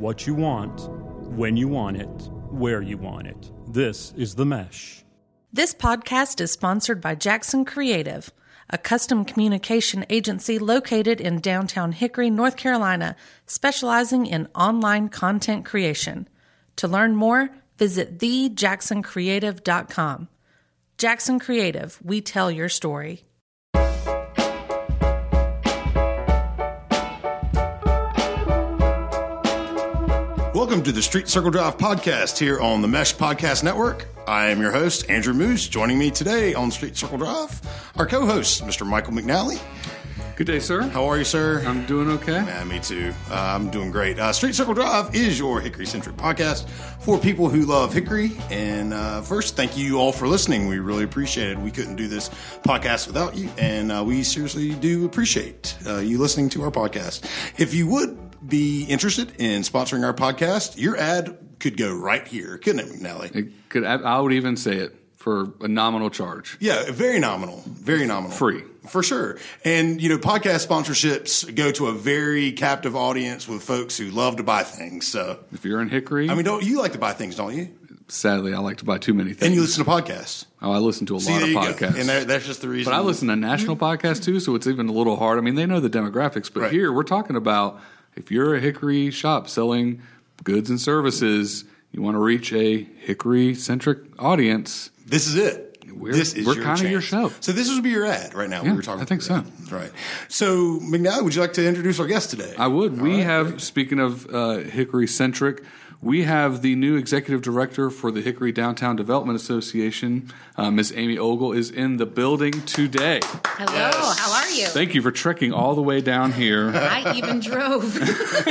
what you want, when you want it, where you want it. This is The Mesh. This podcast is sponsored by Jackson Creative, a custom communication agency located in downtown Hickory, North Carolina, specializing in online content creation. To learn more, visit thejacksoncreative.com. Jackson Creative, we tell your story. Welcome to the Street Circle Drive podcast here on the Mesh Podcast Network. I am your host, Andrew Moose. Joining me today on Street Circle Drive, our co host, Mr. Michael McNally. Good day, sir. How are you, sir? I'm doing okay. Yeah, me too. Uh, I'm doing great. Uh, Street Circle Drive is your Hickory centric podcast for people who love Hickory. And uh, first, thank you all for listening. We really appreciate it. We couldn't do this podcast without you, and uh, we seriously do appreciate uh, you listening to our podcast. If you would be interested in sponsoring our podcast, your ad could go right here, couldn't it, McNally? It could, I I would even say it for a nominal charge. Yeah, very nominal, very nominal, Free. for sure. And you know, podcast sponsorships go to a very captive audience with folks who love to buy things. So, If you're in Hickory, I mean, don't you like to buy things, don't you? sadly, I like to buy too many things. And you listen to podcasts. oh, I listen to a See, lot of you go. podcasts. and that, that's just the reason. but I listen to national podcasts too, so it's even a little hard. I mean, they know the demographics, but Right. here we're talking about if you're a Hickory shop selling goods and services, you want to reach a Hickory centric audience. This is it. We're- this is we're your kinda your show. So this would be your ad right now. we were talking. I think that. Right. So McNally, would you like to introduce our guest today? I would. we right, have, great. speaking of uh, Hickory centric, we have the new executive director for the Hickory Downtown Development Association, uh, Miss Amy Ogle, is in the building today. Hello, Yes. how are you? Thank you for trekking all the way down here. I even drove.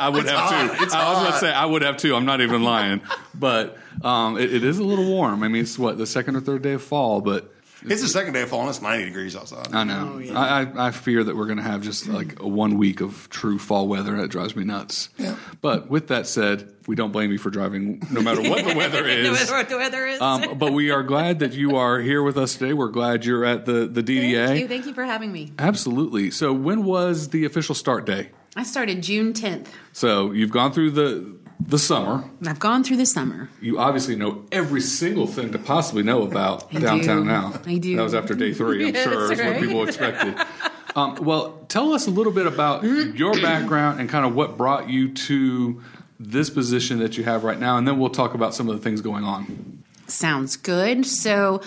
I would have too. I was going to say I would have too. I'm not even lying, but um, it, it is a little warm. I mean, it's what the second or third day of fall, but it's the second day of fall, and it's ninety degrees outside. I know. I, I, I fear that we're going to have just like a one week of true fall weather, and it drives me nuts. Yeah. But with that said, we don't blame you for driving, no matter what the weather is. no is. matter what the weather is. Um, but we are glad that you are here with us today. We're glad you're at the, the DDA. Thank you. Thank you for having me. Absolutely. So, when was the official start day? I started June 10th. So, you've gone through the the summer. I've gone through the summer. You obviously know every single thing to possibly know about I downtown do. now. I do. That was after day three, I'm Yeah, sure, that's is what people expected. Um, well, tell us a little bit about your background and kind of what brought you to this position that you have right now, and then we'll talk about some of the things going on. Sounds good. So,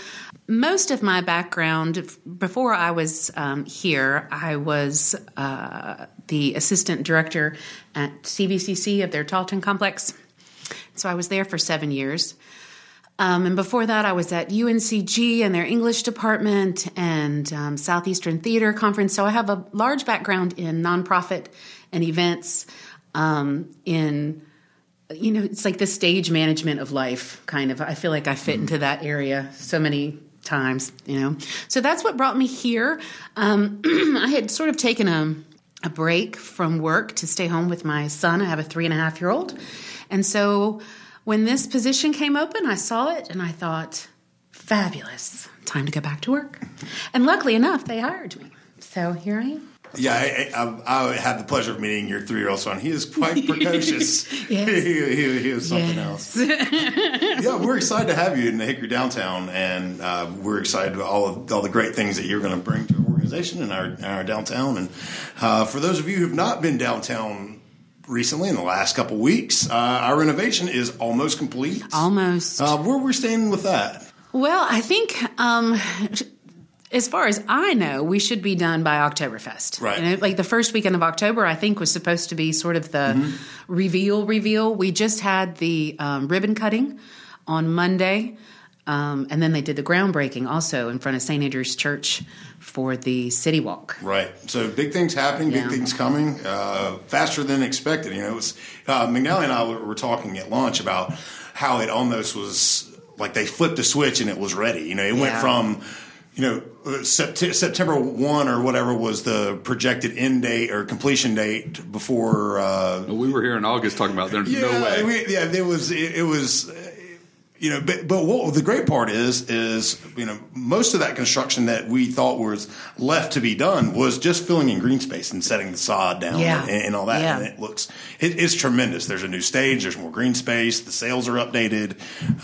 most of my background before I was um, here, I was uh, the assistant director at CVCC of their Tarleton complex. So, I was there for seven years. Um, and before that, I was at UNCG and their English department and um, Southeastern Theater Conference. So I have a large background in nonprofit and events, um, in you know, it's like the stage management of life, kind of. I feel like I fit into that area so many times, you know. So that's what brought me here. Um, I had sort of taken a, a break from work to stay home with my son. I have a three and a half year old. And so when this position came open, I saw it and I thought, fabulous, time to go back to work. And luckily enough, they hired me. So here I am. Yeah, I, I, I had the pleasure of meeting your three-year-old son. He is quite precocious. Yes. he, he, he is something Yes. else. yeah, we're excited to have you in the Hickory downtown, and uh, we're excited about all of all the great things that you're going to bring to organization and our, and our downtown. And uh, for those of you who have not been downtown recently in the last couple weeks, uh, our renovation is almost complete. Almost. Uh, where we're staying with that? Well, I think um, as far as I know, we should be done by Oktoberfest. Right. You know, like the first weekend of October, I think was supposed to be sort of the reveal. Reveal. We just had the um, ribbon cutting on Monday, um, and then they did the groundbreaking also in front of St. Andrew's Church for the City Walk. Right. So big things happening, big Yeah. things coming, uh, faster than expected. You know, it was uh, McNally and I were, were talking at lunch about how it almost was like they flipped a switch and it was ready. You know, it went from you know uh, Sept- September one or whatever was the projected end date or completion date before. Uh, We were here in August talking about there's yeah, no way. we- yeah, there was it, it was. You know, but, but what the great part is, is, you know, most of that construction that we thought was left to be done was just filling in green space and setting the sod down Yeah. and, and all that. Yeah. And it looks, it, it's tremendous. There's a new stage, there's more green space, the sails are updated.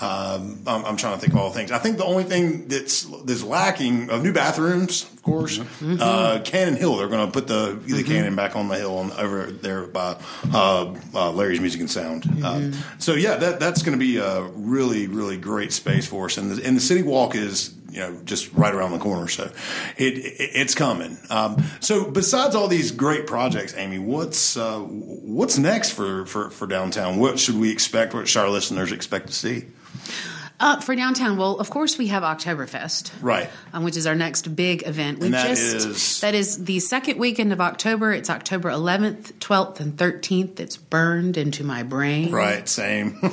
Um, I'm, I'm trying to think of all the things. I think the only thing that's, that's lacking of new bathrooms, of course, Mm-hmm. uh, Cannon Hill, they're going to put the, the cannon back on the hill on, over there by, uh, uh, Larry's Music and Sound. Mm-hmm. Um, so yeah, that, that's going to be a really, really great space for us. And the, and the city walk is, you know, just right around the corner. So it, it it's coming. Um, so besides all these great projects, Amy, what's, uh, what's next for, for, for downtown? What should we expect? What should our listeners expect to see? Uh, for downtown, well, of course, we have Oktoberfest, Right. um, which is our next big event. We And that just is- that is the second weekend of October. It's October 11th, 12th, and 13th. It's burned into my brain. Right. Same.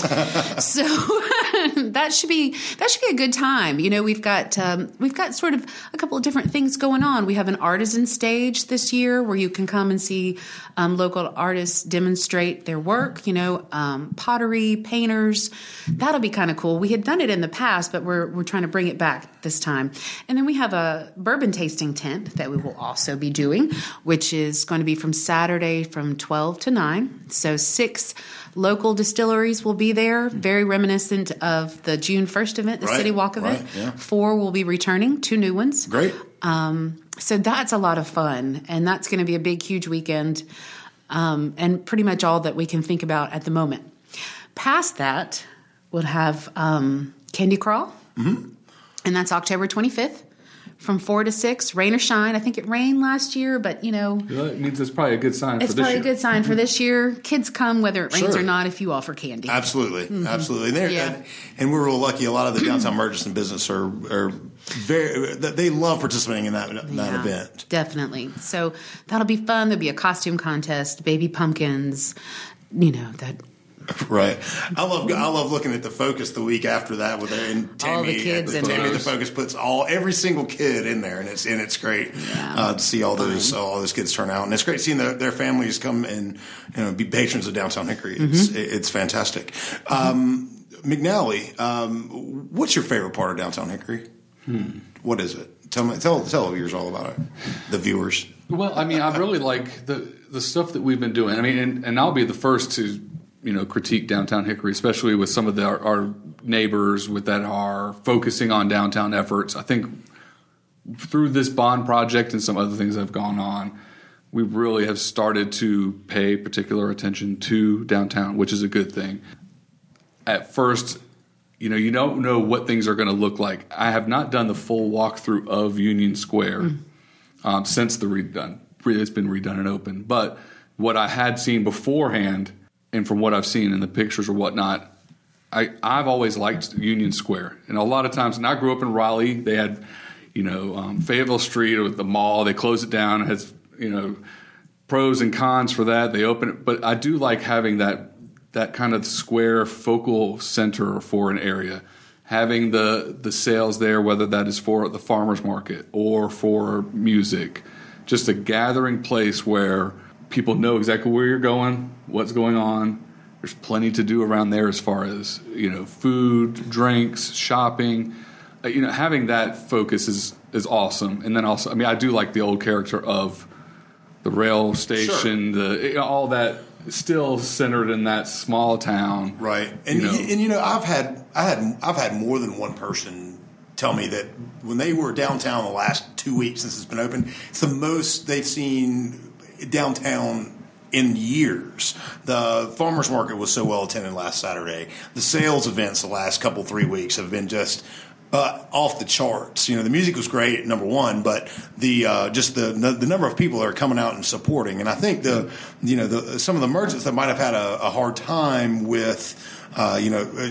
So that should be that should be a good time. You know, we've got um, we've got sort of a couple of different things going on. We have an artisan stage this year where you can come and see um, local artists demonstrate their work. You know, um, pottery, painters. That'll be kind of cool. We had done it in the past, but we're we're trying to bring it back this time. And then we have a bourbon tasting tent that we will also be doing, which is going to be from Saturday from twelve to nine. So six local distilleries will be there, very reminiscent of the June 1st event, the Right, City Walk event. right, yeah. Four will be returning, two new ones. Great. Um, so that's a lot of fun, and that's going to be a big, huge weekend, um, and pretty much all that we can think about at the moment. Past that, we'll have um, Candy Crawl, Mm-hmm. and that's October 25th from 4 to 6, rain or shine. I think it rained last year, but you know, Well, it means it's probably a good sign it's for this probably year. a good sign for this year. Kids come whether it rains Sure. or not if you offer candy. Absolutely, absolutely. And, Yeah. and, and we're real lucky. A lot of the downtown merchants and business are are very. They love participating in that that Yeah, event. Definitely. So that'll be fun. There'll be a costume contest, baby pumpkins, you know, that Right. I love I love looking at the focus the week after that with and Tammy. All the kids and Tammy, the focus puts all every single kid in there, and it's and it's great Yeah. uh, to see all those all those kids turn out, and it's great seeing their, their families come and you know be patrons of downtown Hickory. It's Mm-hmm. it's fantastic. Um, McNally, um, what's your favorite part of downtown Hickory? Hmm. What is it? Tell me, tell tell the viewers all about it. The viewers. Well, I mean, I really like the the stuff that we've been doing. I mean, and, and I'll be the first to you know critique downtown Hickory, especially with some of the, our, our neighbors with that are focusing on downtown efforts. I think through this bond project and some other things that have gone on, we really have started to pay particular attention to downtown, which is a good thing. At first, you know, you don't know what things are going to look like. I have not done the full walkthrough of Union Square um, since the redone. It's been redone and open. But what I had seen beforehand, and from what I've seen in the pictures or whatnot, I, I've always liked Union Square. And a lot of times, and I grew up in Raleigh, they had, you know, um, Fayetteville Street with the mall. They closed it down. It has, you know, pros and cons for that. They open it, but I do like having that that kind of square focal center for an area. Having the the sails there, whether that is for the farmers market or for music, just a gathering place where people know exactly where you're going, what's going on. There's plenty to do around there as far as you know, food, drinks, shopping. Uh, you know, having that focus is is awesome. And then also, I mean, I do like the old character of the rail station, the you know, all that still centered in that small town, Right, and You know. and you know, I've had I had I've had more than one person tell me that when they were downtown the last two weeks since it's been open, it's the most they've seen downtown in years. The farmers market was so well attended last Saturday. The sails events the last couple three weeks have been just. Uh, off the charts. You know, the music was great, number one, but the uh, just the, the number of people that are coming out and supporting, and I think the you know the some of the merchants that might have had a, a hard time with uh, you know uh,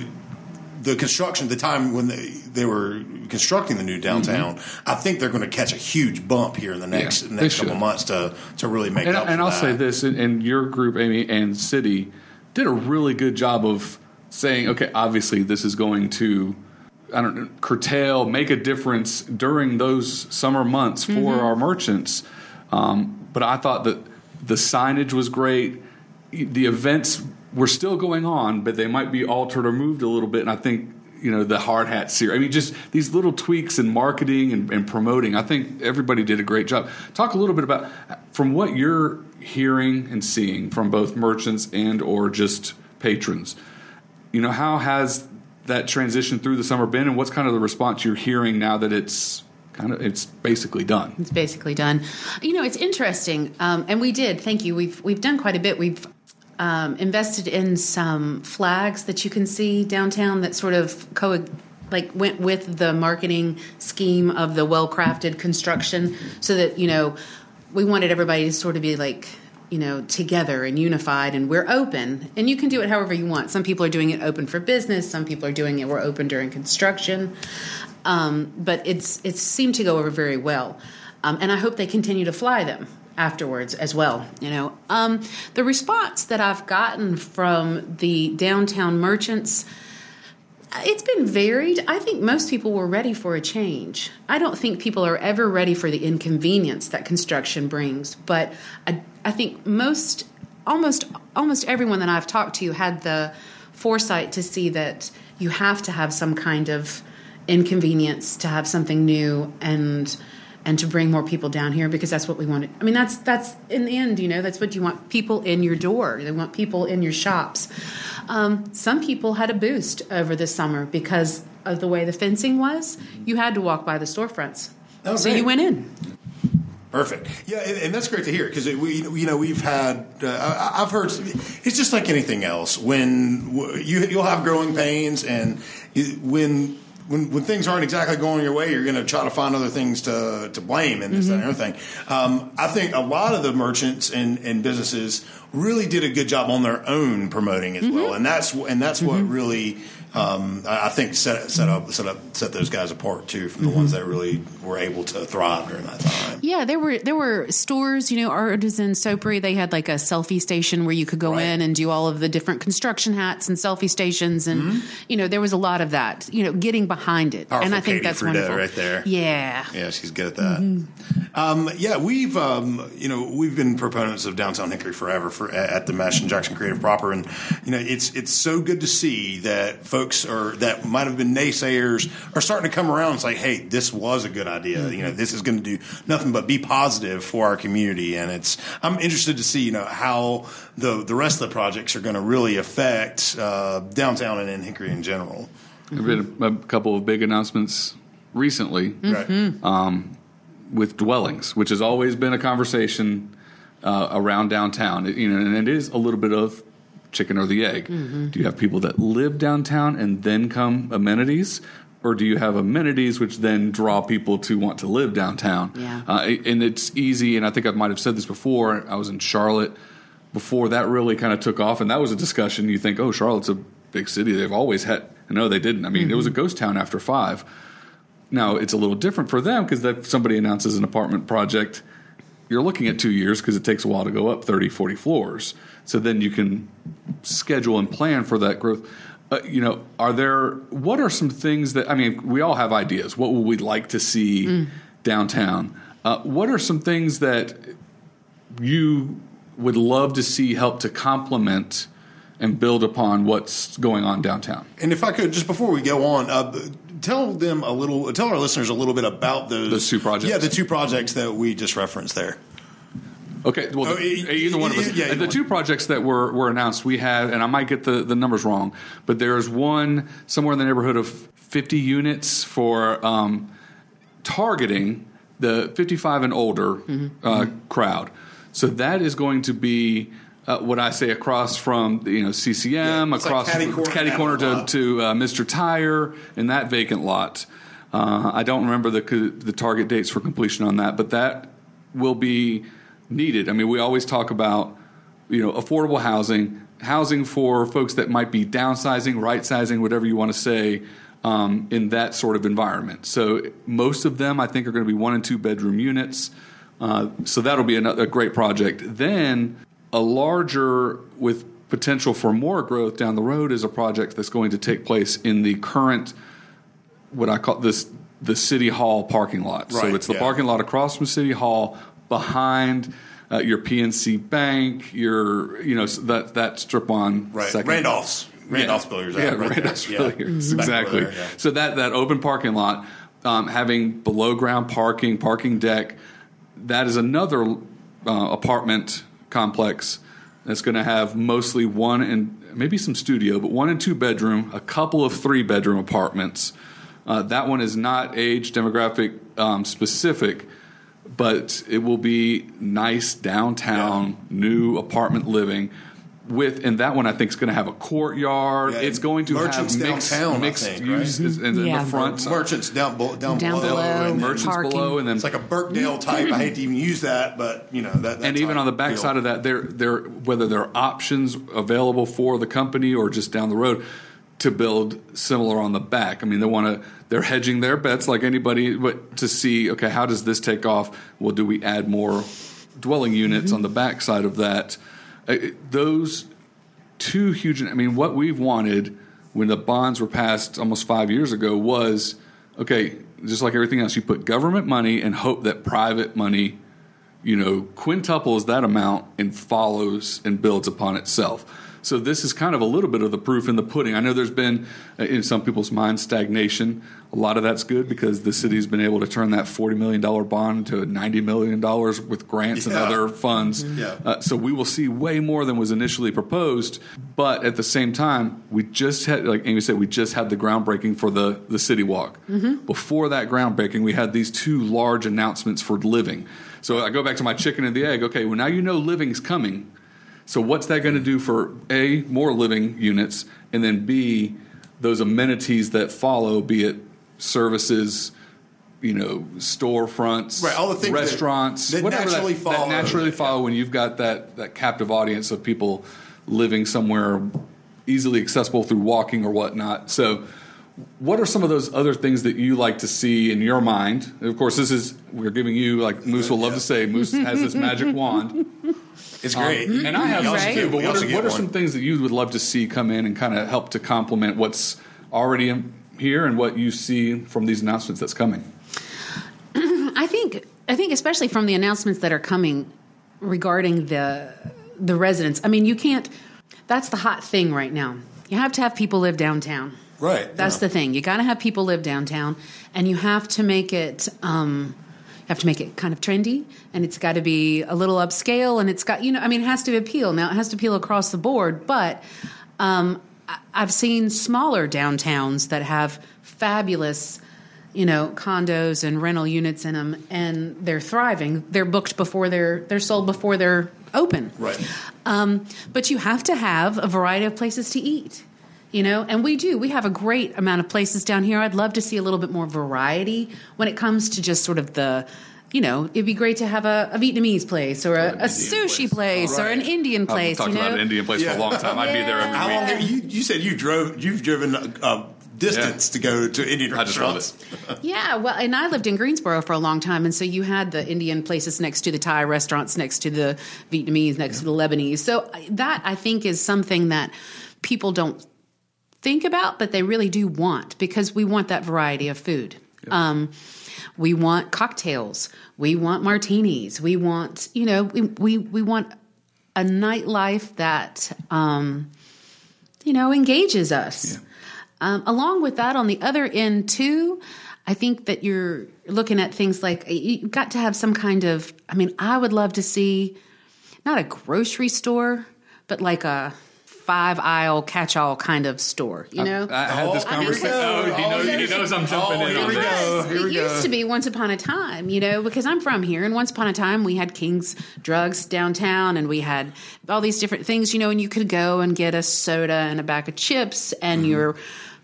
the construction, the time when they, they were constructing the new downtown, I think they're going to catch a huge bump here in the next Mm-hmm. Yeah, next couple months to to really make And, up. and I'll that. say this, and, and your group, Amy, and City did a really good job of saying, okay, obviously this is going to, I don't know, curtail, make a difference during those summer months for Mm-hmm. our merchants. Um, but I thought that the signage was great. The events were still going on, but they might be altered or moved a little bit. And I think you know the hard hat series. I mean, just these little tweaks in marketing and, and, promoting. I think everybody did a great job. Talk a little bit about from what you're hearing and seeing from both merchants and or just patrons. You know, how has that transition through the summer been, and what's kind of the response you're hearing now that it's kind of it's basically done. It's basically done. You know, it's interesting, um, and we did. Thank you. We've we've done quite a bit. We've um, invested in some flags that you can see downtown that sort of co like went with the marketing scheme of the well crafted construction, so that you know we wanted everybody to sort of be like you know together and unified and we're open. And you can do it however you want. Some people are doing it open for business. Some people are doing it we're open during construction. Um, but it's it seemed to go over very well. Um, and i hope they continue to fly them afterwards as well you know um, the response that i've gotten from the downtown merchants it's been varied. I think most people were ready for a change. I don't think people are ever ready for the inconvenience that construction brings, but I, I think most, almost, almost everyone that I've talked to had the foresight to see that you have to have some kind of inconvenience to have something new and and to bring more people down here because that's what we wanted. I mean, that's that's in the end, you know, that's what you want people in your door. They want people in your shops. Um, some people had a boost over the summer because of the way the fencing was. You had to walk by the storefronts, oh, so you went in. Perfect. Yeah, and, and, that's great to hear because we, you know, we've had. Uh, I've heard it's just like anything else. When you you'll have growing pains, and when when, when things aren't exactly going your way, you're going to try to find other things to, to blame and this, mm-hmm. and everything. Um, I think a lot of the merchants and, and businesses really did a good job on their own promoting as mm-hmm. well, and that's and that's mm-hmm. what really um, I think set set up set up set those guys apart too from the mm-hmm. ones that really were able to thrive during that time. Yeah, there were there were stores, you know, Artisan Soapery. They had like a selfie station where you could go right. in and do all of the different construction hats and selfie stations, and mm-hmm. you know there was a lot of that. You know, getting behind it, Powerful and I think Katie that's wonderful. right there. Yeah, yeah, she's good at that. Mm-hmm. Um, yeah, we've um, you know we've been proponents of downtown Hickory forever for at the Mesh and Jackson Creative proper, and you know it's it's so good to see that folks are that might have been naysayers are starting to come around and say, hey, this was a good idea. Mm-hmm. You know, this is going to do nothing but be positive for our community. And it's, I'm interested to see, you know, how the, the rest of the projects are going to really affect uh, downtown and in Hickory in general. There have been a, a couple of big announcements recently mm-hmm. um, with dwellings, which has always been a conversation uh, around downtown. It, you know, and it is a little bit of chicken or the egg? Mm-hmm. Do you have people that live downtown and then come amenities? Or do you have amenities which then draw people to want to live downtown? Yeah. Uh, and it's easy, and I think I might have said this before. I was in Charlotte before that really kind of took off, and that was a discussion. You think, oh, Charlotte's a big city. They've always had. No, they didn't. I mean, mm-hmm. it was a mm-hmm. ghost town after five. Now, it's a little different for them because if somebody announces an apartment project, you're looking at two years because it takes a while to go up 30, 40 floors. So then you can schedule and plan for that growth. Uh, you know, are there what are some things that I mean? We all have ideas. What would we like to see mm. downtown? Uh, what are some things that you would love to see help to complement and build upon what's going on downtown? And if I could, just before we go on, uh, tell them a little, tell our listeners a little bit about those, those two projects. Yeah, the two projects that we just referenced there. Okay, well, oh, either one of us. Yeah, the two projects that were, were announced, we had, and I might get the, the numbers wrong, but there's one somewhere in the neighborhood of 50 units for um, targeting the 55 and older mm-hmm. Uh, mm-hmm. crowd. So that is going to be uh, what I say across from you know CCM, yeah, across like Corner, Caddy Corner to, to uh, Mr. Tire, in that vacant lot. Uh, I don't remember the the target dates for completion on that, but that will be needed. I mean, we always talk about you know affordable housing, housing for folks that might be downsizing, right sizing, whatever you want to say. Um, in that sort of environment, so most of them I think are going to be one and two bedroom units. Uh, so that'll be another, a great project. Then a larger with potential for more growth down the road is a project that's going to take place in the current what I call this the city hall parking lot. Right, so it's the yeah. parking lot across from city hall behind uh, your PNC Bank, your you know that that strip on right. Second. Randolph's. Randolph's Billiards. Yeah, right. Randolph's Yeah. Billiards. Back Exactly. there, yeah. So that that open parking lot, um, having below ground parking, parking deck, that is another uh, apartment complex that's going to have mostly one and maybe some studio, but one and two bedroom, a couple of three bedroom apartments. Uh, that one is not age demographic um, specific, but it will be nice downtown new apartment living. With and that one I think is going to have a courtyard. Yeah, it's going to merchants have mixed, downtown, mixed think, use right? in, in Yeah. the front. Merchants down, below- down, Down below, below, and merchants parking. below, and then it's like a Birkdale type. I hate to even use that, but you know that. That's and even on the I back side of that, there there whether there are options available for the company or just down the road to build similar on the back. I mean, they want to they're hedging their bets like anybody, but to see okay, how does this take off? Well, do we add more dwelling units mm-hmm. on the back side of that? Uh, those two huge. I mean, what we've wanted when the bonds were passed almost five years ago was okay. Just like everything else, you put government money and hope that private money you know, quintuples that amount and follows and builds upon itself. So this is kind of a little bit of the proof in the pudding. I know there's been, uh, in some people's minds, stagnation. A lot of that's good because the city's been able to turn that $40 million bond to $90 million with grants and other funds. Yeah. Uh, so we will see way more than was initially proposed. But at the same time, we just had, like Amy said, we just had the groundbreaking for the, the city walk. Before that groundbreaking, we had these two large announcements for living. So I go back to my chicken and the egg. Okay, well, now you know living's coming. So what's that going to do for A, more living units, and then B, those amenities that follow, be it services, you know, storefronts, Right, all the things restaurants, that whatever naturally that, follow. that naturally follow when you've got that, that captive audience of people living somewhere easily accessible through walking or whatnot. So, what are some of those other things that you like to see in your mind? And of course, this is we're giving you like Moose will love to say. Moose has this magic wand, It's great, Um, and I have We some too. But what are, what are some things that you would love to see come in and kind of help to complement what's already in here and what you see from these announcements that's coming? I think I think especially from the announcements that are coming regarding the the residents. I mean, you can't. That's the hot thing right now. You have to have people live downtown. Right. That's the thing. You got to have people live downtown, and you have to make it. Um, you have to make it kind of trendy, and it's got to be a little upscale, and it's got you know. I mean, it has to appeal. Now, it has to appeal across the board, but um, I've seen smaller downtowns that have fabulous you know condos and rental units in them and they're thriving. They're booked before they're they're sold before they're open. Right. um, but you have to have a variety of places to eat you know and we do. We have a great amount of places down here. I'd love to see a little bit more variety when it comes to just sort of the you know it'd be great to have a, a vietnamese place or a, a sushi place. place, or an indian place I've talked you know about an Indian place for a long time. I'd be there every How week. long have you? You said you drove. You've driven a distance to go to Indian I restaurants. Yeah, well, and I lived in Greensboro for a long time, and so you had the Indian places next to the Thai restaurants, next to the Vietnamese, next to the Lebanese. So that I think is something that people don't think about, but they really do want because we want that variety of food. Um, we want cocktails, we want martinis, we want you know we we, we want a nightlife that um, you know engages us. Um, along with that, on the other end too, I think that you're looking at things like you've got to have some kind of. I mean, I would love to see not a grocery store, but like a five aisle catch all kind of store. You know, I had this Oh, conversation. here we Oh, he knows, he knows I'm jumping oh, in here on we this. go. Here it we used to be once upon a time, you know, because I'm from here, and once upon a time we had King's Drugs downtown, and we had all these different things, you know, and you could go and get a soda and a bag of chips and Mm-hmm. your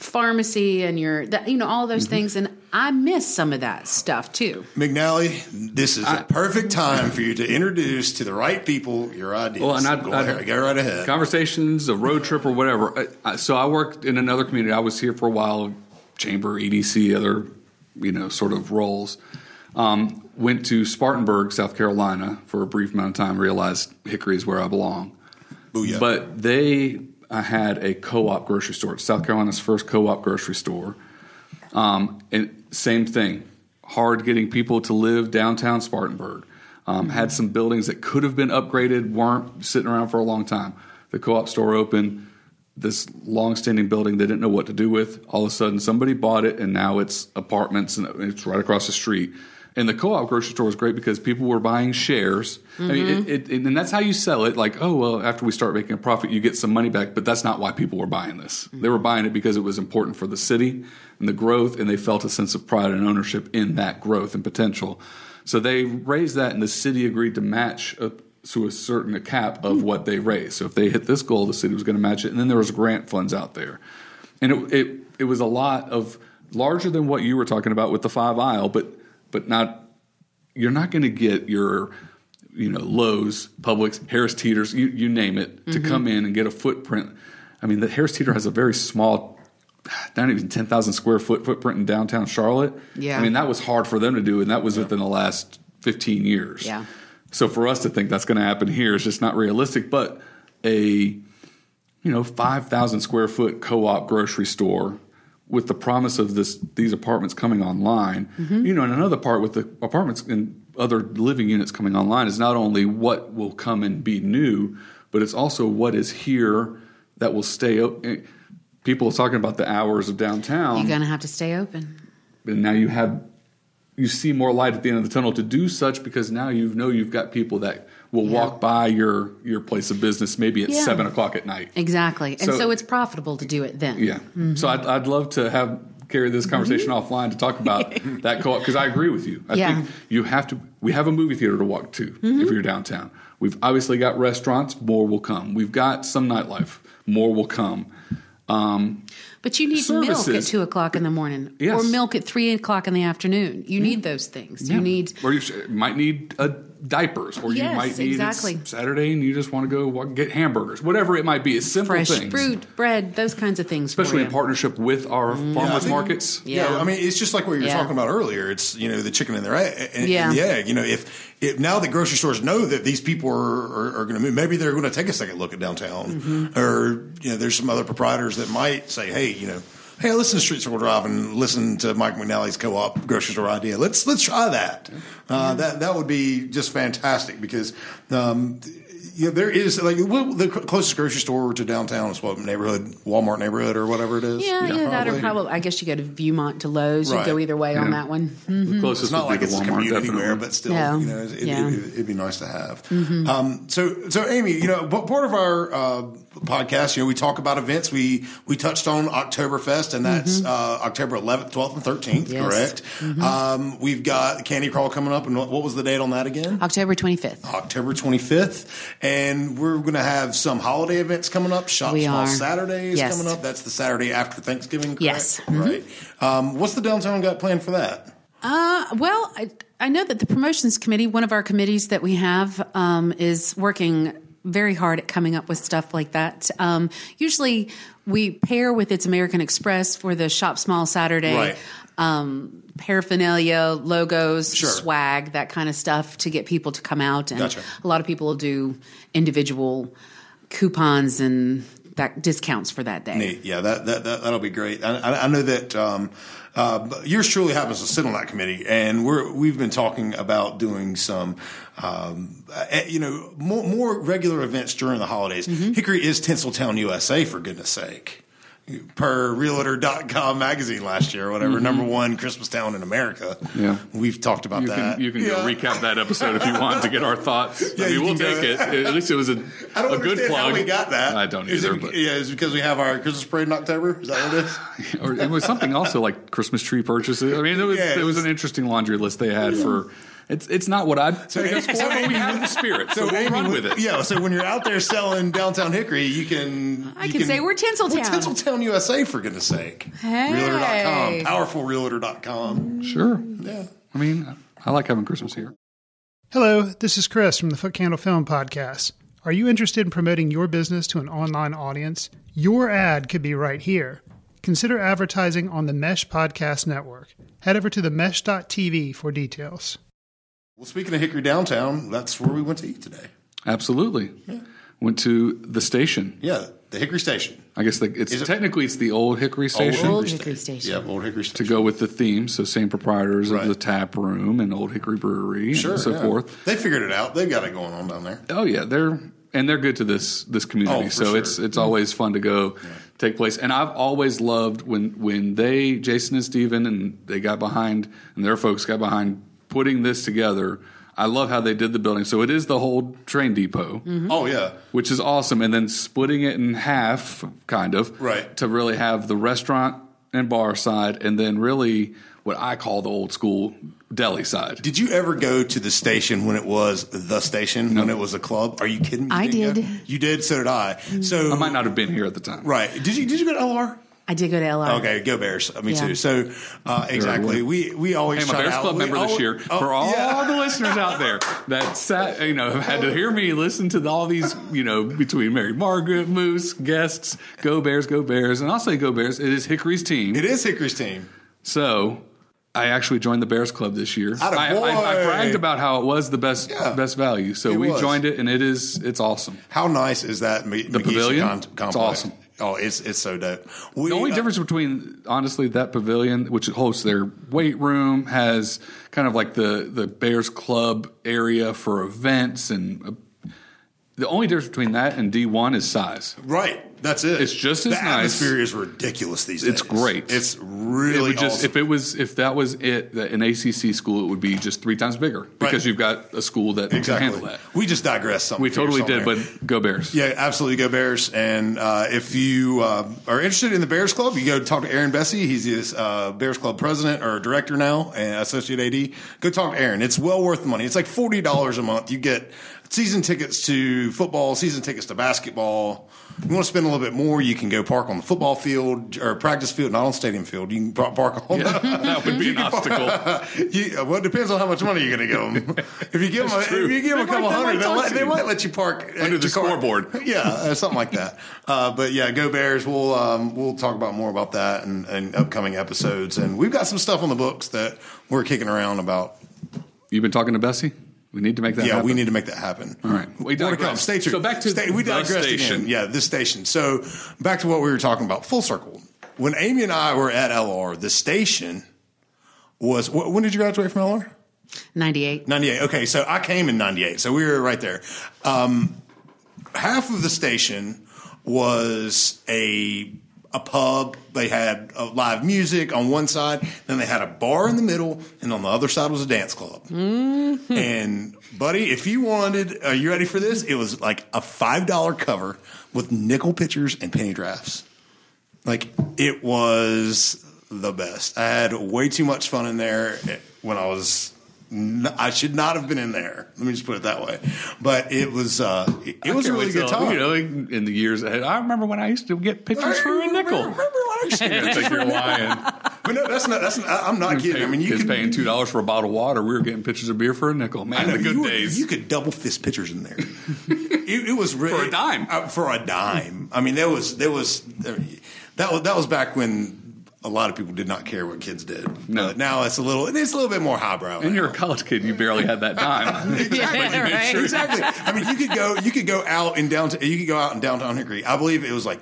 pharmacy and your, that- you know, all those Mm-hmm. things, and I miss some of that stuff too. McNally, this is a perfect time for you to introduce to the right people your ideas. Well, and I'd- go I'd- ahead, go right ahead. conversations, a road trip, or whatever. I- I- So I worked in another community. I was here for a while, chamber, EDC, other you know sort of roles. Um, went to Spartanburg, South Carolina, for a brief amount of time. Realized Hickory is where I belong. Booyah. But they uh, had a co-op grocery store. It's South Carolina's first co-op grocery store. Um, and same thing, hard getting people to live downtown Spartanburg. Um, Had some buildings that could have been upgraded, weren't sitting around for a long time. The co-op store opened, this long-standing building they didn't know what to do with. All of a sudden, somebody bought it, and now it's apartments, and it's right across the street. And the co-op grocery store was great because people were buying shares. I mean, it, it, and that's how you sell it. Like, oh well, after we start making a profit, you get some money back. But that's not why people were buying this. They were buying it because it was important for the city and the growth, and they felt a sense of pride and ownership in that growth and potential. So they raised that, and the city agreed to match a, to a certain cap of hmm. what they raised. So if they hit this goal, the city was going to match it, and then there was grant funds out there, and it it, it was a lot of larger than what you were talking about with the five aisle, but but not you're not going to get your you know Lowe's, Publix, Harris Teeters, you, you name it, to mm-hmm. come in and get a footprint. I mean, the Harris Teeter has a very small, not even ten thousand square foot footprint in downtown Charlotte. Yeah. I mean that was hard for them to do, and that was within the last fifteen years. Yeah. So for us to think that's going to happen here is just not realistic. But a you know, 5,000 square foot co op grocery store with the promise of this these apartments coming online. Mm-hmm. You know, and another part with the apartments and other living units coming online is not only what will come and be new, but it's also what is here that will stay open. Eh, people are talking about the hours of downtown You're going to have to stay open. and now you have you see more light at the end of the tunnel to do such because now you know you've got people that will walk by your your place of business maybe at Yeah. seven o'clock at night. Exactly. And So- so, it's profitable to do it then. Yeah. Mm-hmm. So I'd, I'd love to have carry this mm-hmm. conversation offline to talk about that co-op because I agree with you. I Yeah. think you have to. We have a movie theater to walk to if mm-hmm. you're downtown. We've obviously got restaurants. More will come. We've got some nightlife. More will come. Um, But you need milk at two o'clock in the morning, Yes. or milk at three o'clock in the afternoon. You need those things. You need or you might need uh, diapers, or you might need exactly. it's Saturday and you just want to go get hamburgers, whatever it might be. It's simple fresh things, fruit, bread, those kinds of things. for especially you. in partnership with our Yeah, I farmers think- markets. Yeah. Yeah. I mean, it's just like what you were Yeah. talking about earlier. It's you know the chicken and the egg. And, Yeah. and the egg. You know, if, if now that grocery stores know that these people are, are, are going to move, maybe they're going to take a second look at downtown, Mm-hmm. or you know, there's some other proprietors that might say, hey, you know. Hey, I listen to Street Circle Drive and listen to Mike McNally's co-op grocery store idea. Let's let's try that. Uh, that that would be just fantastic because um, you know, there is like well, the closest grocery store to downtown is what neighborhood Walmart neighborhood or whatever it is. Yeah, yeah, that or probably. I guess you go to Viewmont to Lowe's. Right. You go either way on that one. The closest It's not would like be it's the a Walmart, community definitely. wear, but still, No. you know, it, Yeah. it, it, would be nice to have. Um, so, so Amy, you know, but part of our uh, podcast, you know, we talk about events. We we touched on Oktoberfest, and that's uh, October 11th, 12th, and 13th. Yes. Correct. Um, we've got Candy Crawl coming up, and what, what was the date on that again? October twenty fifth. October 25th, and we're going to have some holiday events coming up. Shop We Small are. Saturday is Yes. coming up. That's the Saturday after Thanksgiving. Correct? Yes. Mm-hmm. Right. Um, what's the downtown got planned for that? Uh, well, I, I know that the promotions committee, one of our committees that we have, um, is working very hard at coming up with stuff like that. Um, usually, we pair with its American Express for the Shop Small Saturday. Right. Um, paraphernalia, logos, Sure. swag, that kind of stuff to get people to come out. And Gotcha. a lot of people will do individual coupons and that discounts for that day. Neat. Yeah, that, that, that, that'll be great. I, I I know that, um, uh, yours truly happens to sit on that committee and we're, we've been talking about doing some, um, uh, you know, more, more regular events during the holidays. Mm-hmm. Hickory is Tinseltown, USA, for goodness sake. Per Realtor.com magazine last year or whatever, number one Christmas town in America. Mm-hmm. Yeah. We've talked about You that. can, you can Yeah. go recap that episode if you want to get our thoughts. Yeah, I mean, we'll take it. it. At least it was a, I don't a good plug. how we got that. I don't Is either. it, but, yeah, it's because we have our Christmas parade in October? Is that what it is? or it was something also like Christmas tree purchases. I mean, it was, Yeah, it it was was- an interesting laundry list they had for. It's it's not what I'd take us for, but we have the spirit, so, we'll Amy, run with it. Yeah, so when you're out there selling downtown Hickory, you can. I you can say we're Tinseltown. We're Tinseltown, USA, for goodness sake. Hey. Realtor.com, powerfulrealtor.com. Sure. Yeah. I mean, I like having Christmas here. Hello, this is Chris from the Foot Candle Film Podcast. Are you interested in promoting your business to an online audience? Your ad could be right here. Consider advertising on the Mesh Podcast Network. Head over to the mesh.tv for details. Well, speaking of Hickory downtown, that's where we went to eat today. Absolutely. Went to the station. Yeah, the Hickory Station. I guess the, it's Is it- technically it's the old Hickory Station Old Hickory Station. Yeah, Old Hickory to Station. go with the theme. So same proprietors Right. of the tap room and Old Hickory Brewery Sure, and so yeah. forth. They figured it out. They've got it going on down there. Oh yeah, they're and they're good to this this community. Oh, for so sure. it's it's always fun to go take place. And I've always loved when when they Jason and Steven and they got behind and their folks got behind putting this together. I love how they did the building. So it is the whole train depot, mm-hmm. Oh yeah, which is awesome, and then splitting it in half, kind of, Right. to really have the restaurant and bar side, and then really what I call the old school deli side. Did you ever go to the station when it was the station when it was a club? Are you kidding me? I You didn't did. go? You did. So did I. Mm-hmm. So I might not have been here at the time. right. Did you? Did you go to LR? I did go to LR. Okay, go Bears. Uh, Me Yeah. too. So uh, exactly, we we always Hey, I'm a Bears to Club out- member we this year. oh, For all yeah. the listeners out there that sat, you know, have had to hear me listen to all these, you know, between Mary Margaret, Moose, guests, go Bears, go Bears, and I'll say go Bears. It is Hickory's team. It is Hickory's team. So I actually joined the Bears Club this year. Atta I, I, boy. I bragged about how it was the best Yeah. best value. So we was. joined it, and it is it's awesome. How nice is that? The pavilion? It's complex? awesome. Oh, it's it's so dope. We, The only uh, difference between honestly that pavilion, which hosts their weight room, has kind of like the the Bears Club area for events, and uh, the only difference between that and D one is size. right. That's it. It's just as the nice. atmosphere is ridiculous these days. It's great. It's It really would just awesome. if it was if that was it, that an ACC school, it would be just three times bigger because Right. you've got a school that exactly. can handle that. We just digressed something. We totally did, but go Bears. Yeah, absolutely. Go Bears. And uh, if you uh, are interested in the Bears Club, you go talk to Aaron Bessie. He's the uh, Bears Club president or director now and associate AD. Go talk to Aaron. It's well worth the money. It's like $40 a month. You get season tickets to football, season tickets to basketball. You want to spend a little bit more, you can go park on the football field or practice field, not on stadium field. You can park on Yeah, that would be an obstacle. you, well, it depends on how much money you're going to give them. If you give them, a, if you give them a couple might- they hundred, might they might, to they might let you park Under the car. scoreboard. Yeah, uh, something like that. Uh, but yeah, go Bears. We'll um, we'll talk about more about that in, in upcoming episodes, and we've got some stuff on the books that we're kicking around about. You've been talking to Bessie. We need to make that. Happen. Yeah, happen. we need to make that happen. All right. We More to come. Stay tuned. So back to Stay, we the digressed station. again. Yeah, this station. So back to what we were talking about. Full circle. When Amy and I were at LR, the station was. wh- When did you graduate from LR? 98. 98. Okay, so I came in 98. So we were right there. Um, half of the station was a a pub. They had uh, live music on one side, then they had a bar in the middle, and on the other side was a dance club. And buddy, if you wanted, are you ready for this? It was like a five dollar cover with nickel pitchers and penny drafts. Like it was the best. I had way too much fun in there when I was. I should not have been in there. Let me just put it that way. But it was. Uh, it, it was a really good time. You know, in the years ahead, I remember when I used to get pictures for a nickel. Remember when I used to get I think you're lying. But no, that's not. That's not, I'm not kidding. I mean, you could paying two dollars for a bottle of water. We were getting pitchers of beer for a nickel. Man, know, the good you, were- days. You could double fist pitchers in there. it, it was really For a dime. Uh, for a dime. I mean, there was there was that was that was back when a lot of people did not care what kids did. No. But now it's a little it's a little bit more highbrow. and now. you're a college kid. You barely had that dime. Yeah, right. exactly. I mean, you could go you could go out in downtown you could go out in downtown Hickory. I believe it was like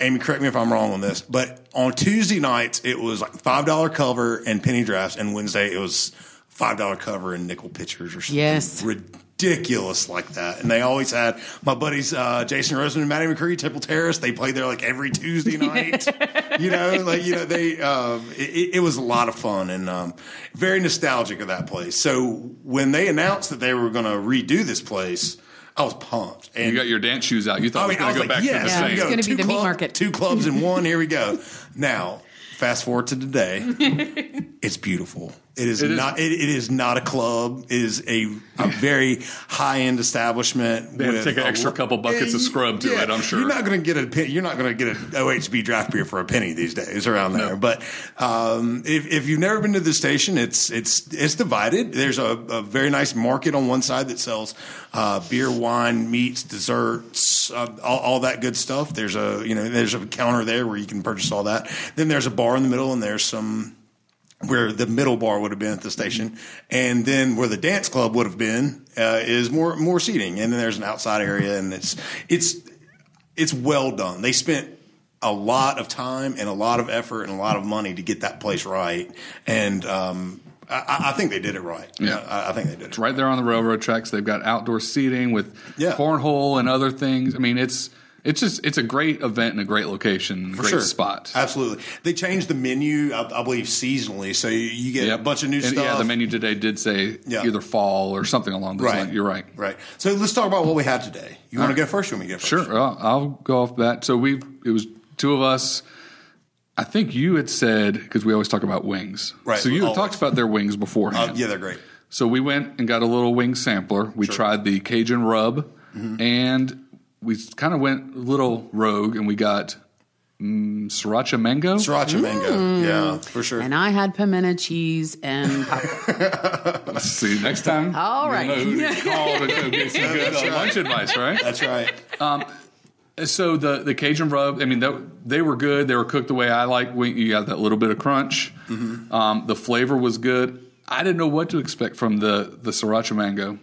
Amy, correct me if I'm wrong on this, but on Tuesday nights it was like five dollar cover and penny drafts, and Wednesday it was five dollar cover and nickel pitchers or something Yes. ridiculous like that. And they always had my buddies uh, Jason Roseman and Matty McCree, Temple Terrace. They played there like every Tuesday night. you know, like you know they um, it, it was a lot of fun and um, very nostalgic of that place. So when they announced that they were going to redo this place, I was pumped. And you got your dance shoes out. You thought I it was mean, going to go like, back yes, to the Yeah, here same. it's gonna be Two the meat club- market. Two clubs in one. Here we go. Now, fast forward to today. it's beautiful. It is It is. not. It, it is not a club. It is a, a very high end establishment. They had to take an extra lo- couple buckets of scrub to it, I'm sure. you're not going to get a. You're not going to get an OHB draft beer for a penny these days around there. But um, if, if you've never been to the station, it's it's it's divided. There's a, a very nice market on one side that sells uh, beer, wine, meats, desserts, uh, all, all that good stuff. There's a you know there's a counter there where you can purchase all that. Then there's a bar in the middle, and there's some where the middle bar would have been at the station, and then where the dance club would have been uh, is more more seating, and then there's an outside area, and it's it's it's well done. They spent a lot of time and a lot of effort and a lot of money to get that place right, and um, I- I, think they did it right. Yeah. I, I think they did it It's right there on the railroad tracks. They've got outdoor seating with Yeah. cornhole and other things. I mean, it's it's just it's a great event and a great location, For great sure. spot. Absolutely. They changed the menu, I, I believe, seasonally, so you, you get Yep. a bunch of new And, stuff. Yeah, the menu today did say Yeah. either fall or something along those Right. lines. You're right. Right. So let's talk about what we had today. You want All to right. go first? You want me to go Sure, first? I'll, go off that. So we it was two of us. I think you had said because we always talk about wings. Right, So you had talked about their wings beforehand. Uh, yeah, they're great. So we went and got a little wing sampler. We tried the Cajun rub, Mm-hmm. and we kind of went a little rogue, and we got mm, sriracha mango. Sriracha mango. Yeah, for sure. And I had pimento cheese and popcorn. Let's see next time. All you'll right. know who to call to go get some good uh, lunch advice, right? That's right. So the the Cajun rub, I mean, that, they were good. They were cooked the way I like. wing. You got that little bit of crunch. Mm-hmm. Um, the flavor was good. I didn't know what to expect from the the sriracha mango.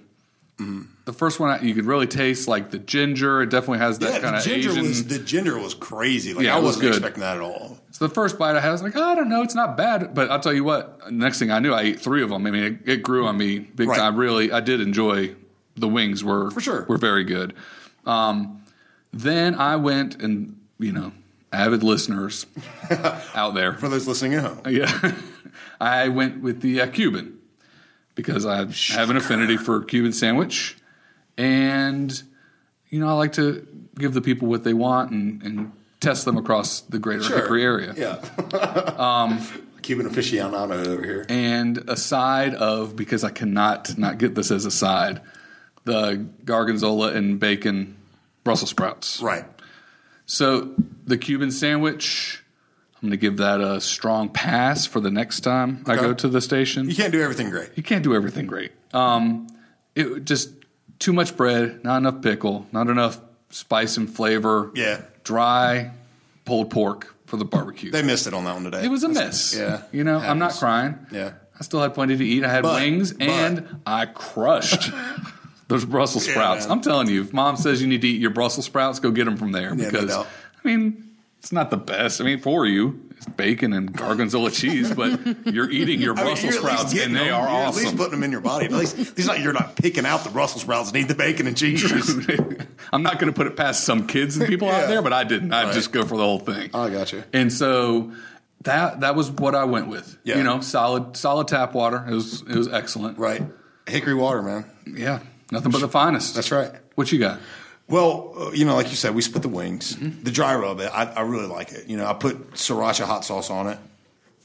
The first one, you could really taste like the ginger. It definitely has that Yeah, kind of ginger Asian. was the ginger was crazy. Like Yeah, I was wasn't good. expecting that at all. so the first bite I had, I was like, oh, I don't know, it's not bad. But I'll tell you what. Next thing I knew, I ate three of them. I mean, it, it grew on me big Right. time. Really, I did enjoy the wings. Were For sure. were very good. Um, then I went and you know, avid listeners out there. For those listening at home, Yeah, I went with the uh, Cuban because I have an affinity for Cuban sandwich, and you know I like to give the people what they want and, and test them across the greater Sure. Hickory area. yeah. Cuban aficionado over here. And aside of because I cannot not get this as a side, the gorgonzola and bacon Brussels sprouts. Right. So the Cuban sandwich, I'm going to give that a strong pass for the next time I go to the station. You can't do everything great. you can't do everything great. Um, it just too much bread, not enough pickle, not enough spice and flavor. Yeah. dry pulled pork for the barbecue. They missed it on that one today. it was a That's- miss. Yeah. you know, I'm not crying. Yeah. I still had plenty to eat. I had But- wings but- and I crushed. Those Brussels sprouts. man. I'm telling you, if mom says you need to eat your Brussels sprouts, go get them from there no because doubt. I mean, it's not the best. I mean, for you, bacon and gorgonzola cheese, but you're eating your I mean, Brussels at least sprouts and they them. are You're At least putting them in your body. At least it's not you're not picking out the Brussels sprouts and eat the bacon and cheese. I'm not going to put it past some kids and people Yeah. out there, but I didn't. I Right. just go for the whole thing. I got you. And so that that was what I went with. Yeah. You know, solid solid tap water. It was it was excellent. Right. Hickory water, man. Yeah, nothing but the finest. That's right. What you got? Well, uh, you know, like you said, we split the wings. Mm-hmm. The dry rub, I, I really like it. You know, I put sriracha hot sauce on it.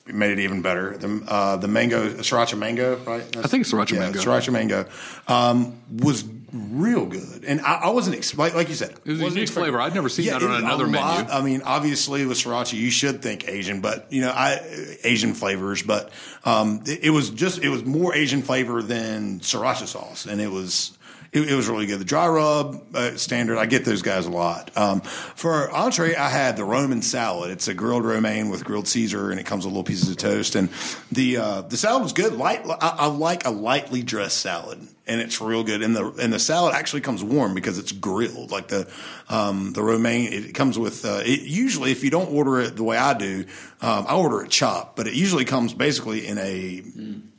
It made it even better. The uh, the mango sriracha mango, right? I think sriracha yeah, mango. Sriracha mango um, was real good, and I, I wasn't ex- like, like you said. It was a unique flavor. I'd never seen that on another lot- menu. I mean, obviously with sriracha, you should think Asian, but you know, I Asian flavors, but um, it, it was just it was more Asian flavor than sriracha sauce, and it was. It, it was really good. The dry rub uh, standard, I get those guys a lot. Um, for entree, I had the Roman salad. It's a grilled romaine with grilled Caesar, and it comes with little pieces of toast. And the uh, the salad was good. Light, I, I like a lightly dressed salad, and it's real good. And the and the salad actually comes warm because it's grilled. Like the um, the romaine, it comes with. Uh, it, usually, if you don't order it the way I do, um, I order it chopped, but it usually comes basically in a.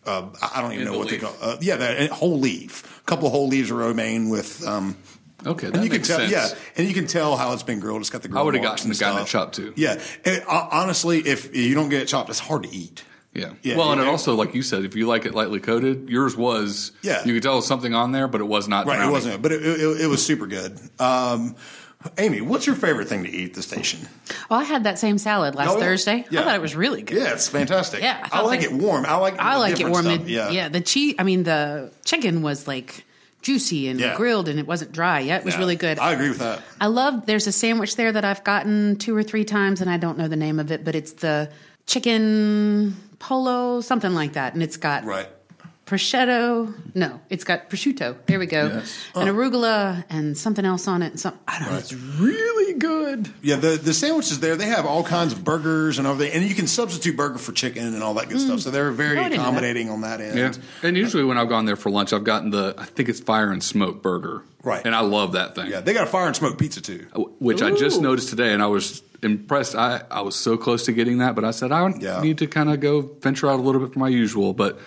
Uh, I don't even In know the what they call. Uh, yeah, that whole leaf. Couple whole leaves of romaine with. Um, Okay, that and you makes can tell, sense. yeah, and you can tell how it's been grilled. It's got the. I would've marks gotten the guy that chopped too. Yeah, and, uh, honestly, if you don't get it chopped, it's hard to eat. Yeah. Yeah, well, and it yeah. also, like you said, if you like it lightly coated, yours was. Yeah. You could tell something on there, but it was not. Right, it wasn't, but it, it, it was super good. Um, Amy, what's your favorite thing to eat at the station? Well, I had that same salad last Oh, yeah. Thursday. Yeah. I thought it was really good. Yeah, it's fantastic. Yeah, I I, like it warm. I like. I like it warm. It- Yeah, yeah. The cheese. I mean, the chicken was like juicy and Yeah. grilled, and it wasn't dry. Yeah, it was really good. I agree with that. I love. There's a sandwich there that I've gotten two or three times, and I don't know the name of it, but it's the chicken polo, something like that, and it's got Right. Prosciutto. No, it's got prosciutto. There we go, Yes. and oh. arugula and something else on it. And some I don't know. It's really good. Yeah, the the sandwiches there, they have all kinds of burgers and everything, and you can substitute burger for chicken and all that good stuff. Mm. So they're very Oh, I that. accommodating on that end. Yeah. And usually when I've gone there for lunch, I've gotten the, I think it's fire and smoke burger. Right. And I love that thing. Yeah, they got a fire and smoke pizza too. Oh, which I just noticed today, and I was impressed. I, I was so close to getting that, but I said I Yeah. need to kind of go venture out a little bit from my usual. But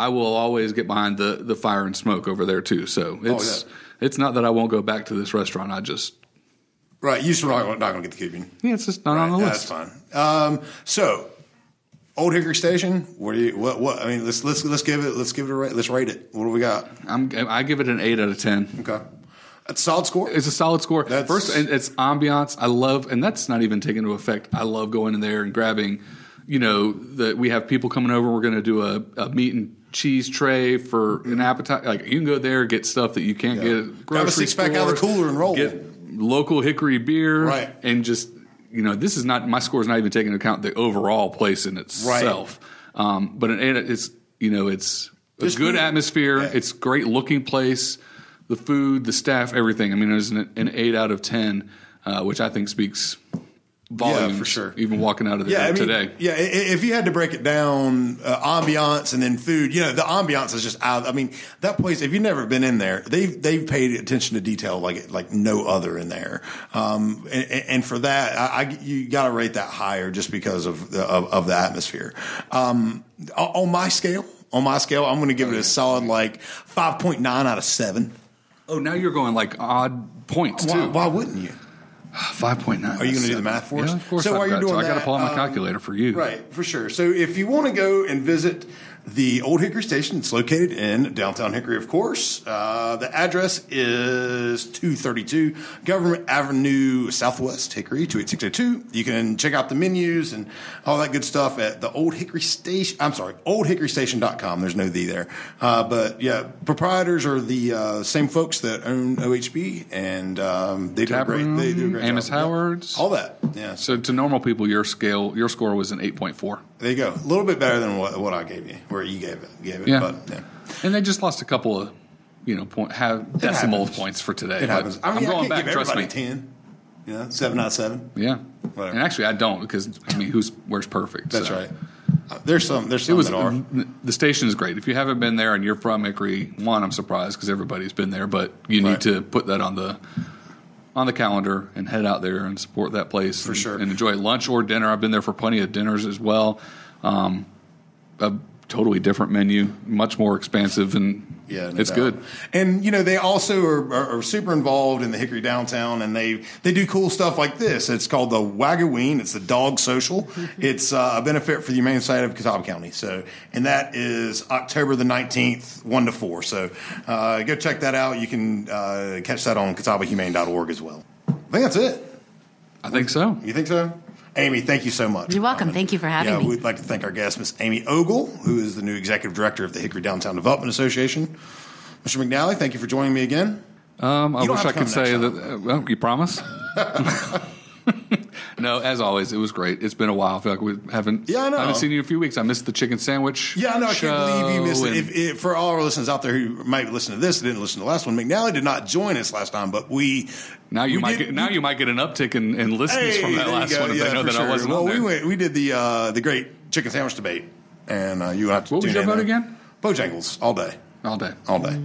I will always get behind the the fire and smoke over there too. So it's Oh, yeah. it's not that I won't go back to this restaurant. I just Right, you still not, not going to get the Cuban. yeah, it's just not on the Right, list. That's fine. Um, so, Old Hickory Station. What do you? What? What? I mean, let's let's let's give it. Let's give it a rate. Let's rate it. What do we got? I'm I give it an eight out of ten. Okay, that's a solid score. It's a solid score. That's- First, and it's ambiance. I love, and that's not even taken into effect. I love going in there and grabbing. You know, that we have people coming over. We're going to do a, a meat and cheese tray for an appetite. Like you can go there get stuff that you can't get. At Grab a six-pack out of the cooler and roll. Get local hickory beer, Right. And just you know, this is not my score is not even taking into account the overall place in itself. Um, but an it's you know, it's a Just good atmosphere. Yeah. It's great looking place. The food, the staff, everything. I mean, it was an, an eight out of ten, uh, which I think speaks volumes. for sure. Even walking out of there Yeah, I mean, today. yeah. If you had to break it down, uh, ambiance and then food, you know, the ambiance is just out. I mean, that place. If you've never been in there, they've they've paid attention to detail like like no other in there. Um, and, and for that, I, I you got to rate that higher just because of the, of, of the atmosphere. Um, on my scale, on my scale, I'm going to give it a solid like five point nine out of seven. Oh, now you're going like odd points Why, too. why wouldn't you? Five point nine. Are you gonna do the math for us? Yeah, of course. So I've while you're got to. doing I got to pull out my um, calculator for you. Right, for sure. So if you want to go and visit the Old Hickory Station, it's located in downtown Hickory, of course. Uh, the address is 232 Government Avenue Southwest, Hickory, 28602. You can check out the menus and all that good stuff at the Old Hickory Station. I'm sorry, oldhickorystation.com. There's no the there. Uh, but yeah, proprietors are the uh, same folks that own OHB, and um, they do great, they do a great Amos job. Howard's. All that. Yeah. So to normal people, your scale, your score was an eight point four. There you go. A little bit better than what, what I gave you, where you gave it. Gave it. Yeah. But, yeah. And they just lost a couple of, you know, point have decimal happens. points for today. It happens. I mean, I'm going I back. Trust me. 10. Yeah. 7 out of 7. Yeah. Whatever. And actually, I don't because I mean, who's where's perfect? That's so. right. Uh, there's some. There's It some was that are. the station is great. If you haven't been there and you're from Hickory, one, I'm surprised because everybody's been there, but you need to put that on the on the calendar and head out there and support that place For and, sure. and enjoy lunch or dinner. I've been there for plenty of dinners as well. Um, a totally different menu, much more expansive, and Yeah, no it's doubt. good. And you know, they also are, are, are super involved in the Hickory downtown, and they they do cool stuff like this. It's called the Wagaween. It's the Dog Social. It's uh, a benefit for the Humane Society of Catawba County. So, and that is October the nineteenth, one to four. So, uh, go check that out. You can uh, catch that on CatawbaHumane.org as well. I think that's it. I think so. You think so? Amy, thank you so much. You're welcome. coming. Thank you for having yeah, me. We'd like to thank our guest, Miss Amy Ogle, who is the new executive director of the Hickory Downtown Development Association. Mr. McNally, thank you for joining me again. Um, I wish I could say next that. Uh, well, you promise? no, as always, it was great. It's been a while. I feel like we haven't. Yeah, I know. haven't seen you in a few weeks. I missed the chicken sandwich. Yeah, I no, I can't believe you missed it. If, if, for all our listeners out there who might listen to this, didn't listen to the last one, McNally did not join us last time, but we. now you we might did- get now you might get an uptick in, in listens Hey, from that last one if Yeah, they know that sure. I wasn't Well, we went, we did the uh, the great chicken sandwich debate, and uh, you have to What was your vote again? Bojangles all day. all day. all day.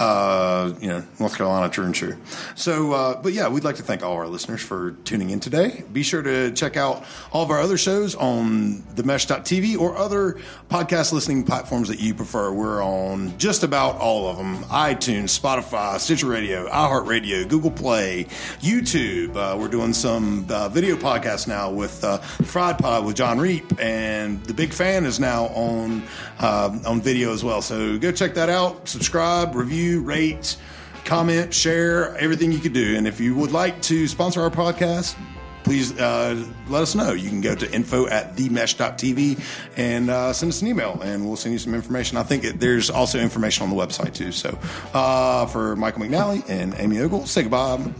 Uh, you know, North Carolina, true and true. So, uh, but yeah, we'd like to thank all our listeners for tuning in today. Be sure to check out all of our other shows on the themesh.tv or other podcast listening platforms that you prefer. We're on just about all of them iTunes, Spotify, Stitcher Radio, iHeartRadio, Google Play, YouTube. Uh, we're doing some uh, video podcasts now with uh, Fried Pod with John Reap, and The Big Fan is now on uh, on video as well. So go check that out. Subscribe, review, rate, comment, share, everything you could do. And if you would like to sponsor our podcast, please uh, let us know. You can go to info at themesh.tv and uh, send us an email, and we'll send you some information. I think it, there's also information on the website, too. So uh, for Michael McNally and Amy Ogle, say goodbye.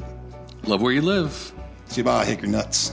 Love where you live. Say goodbye, Hickory Nuts.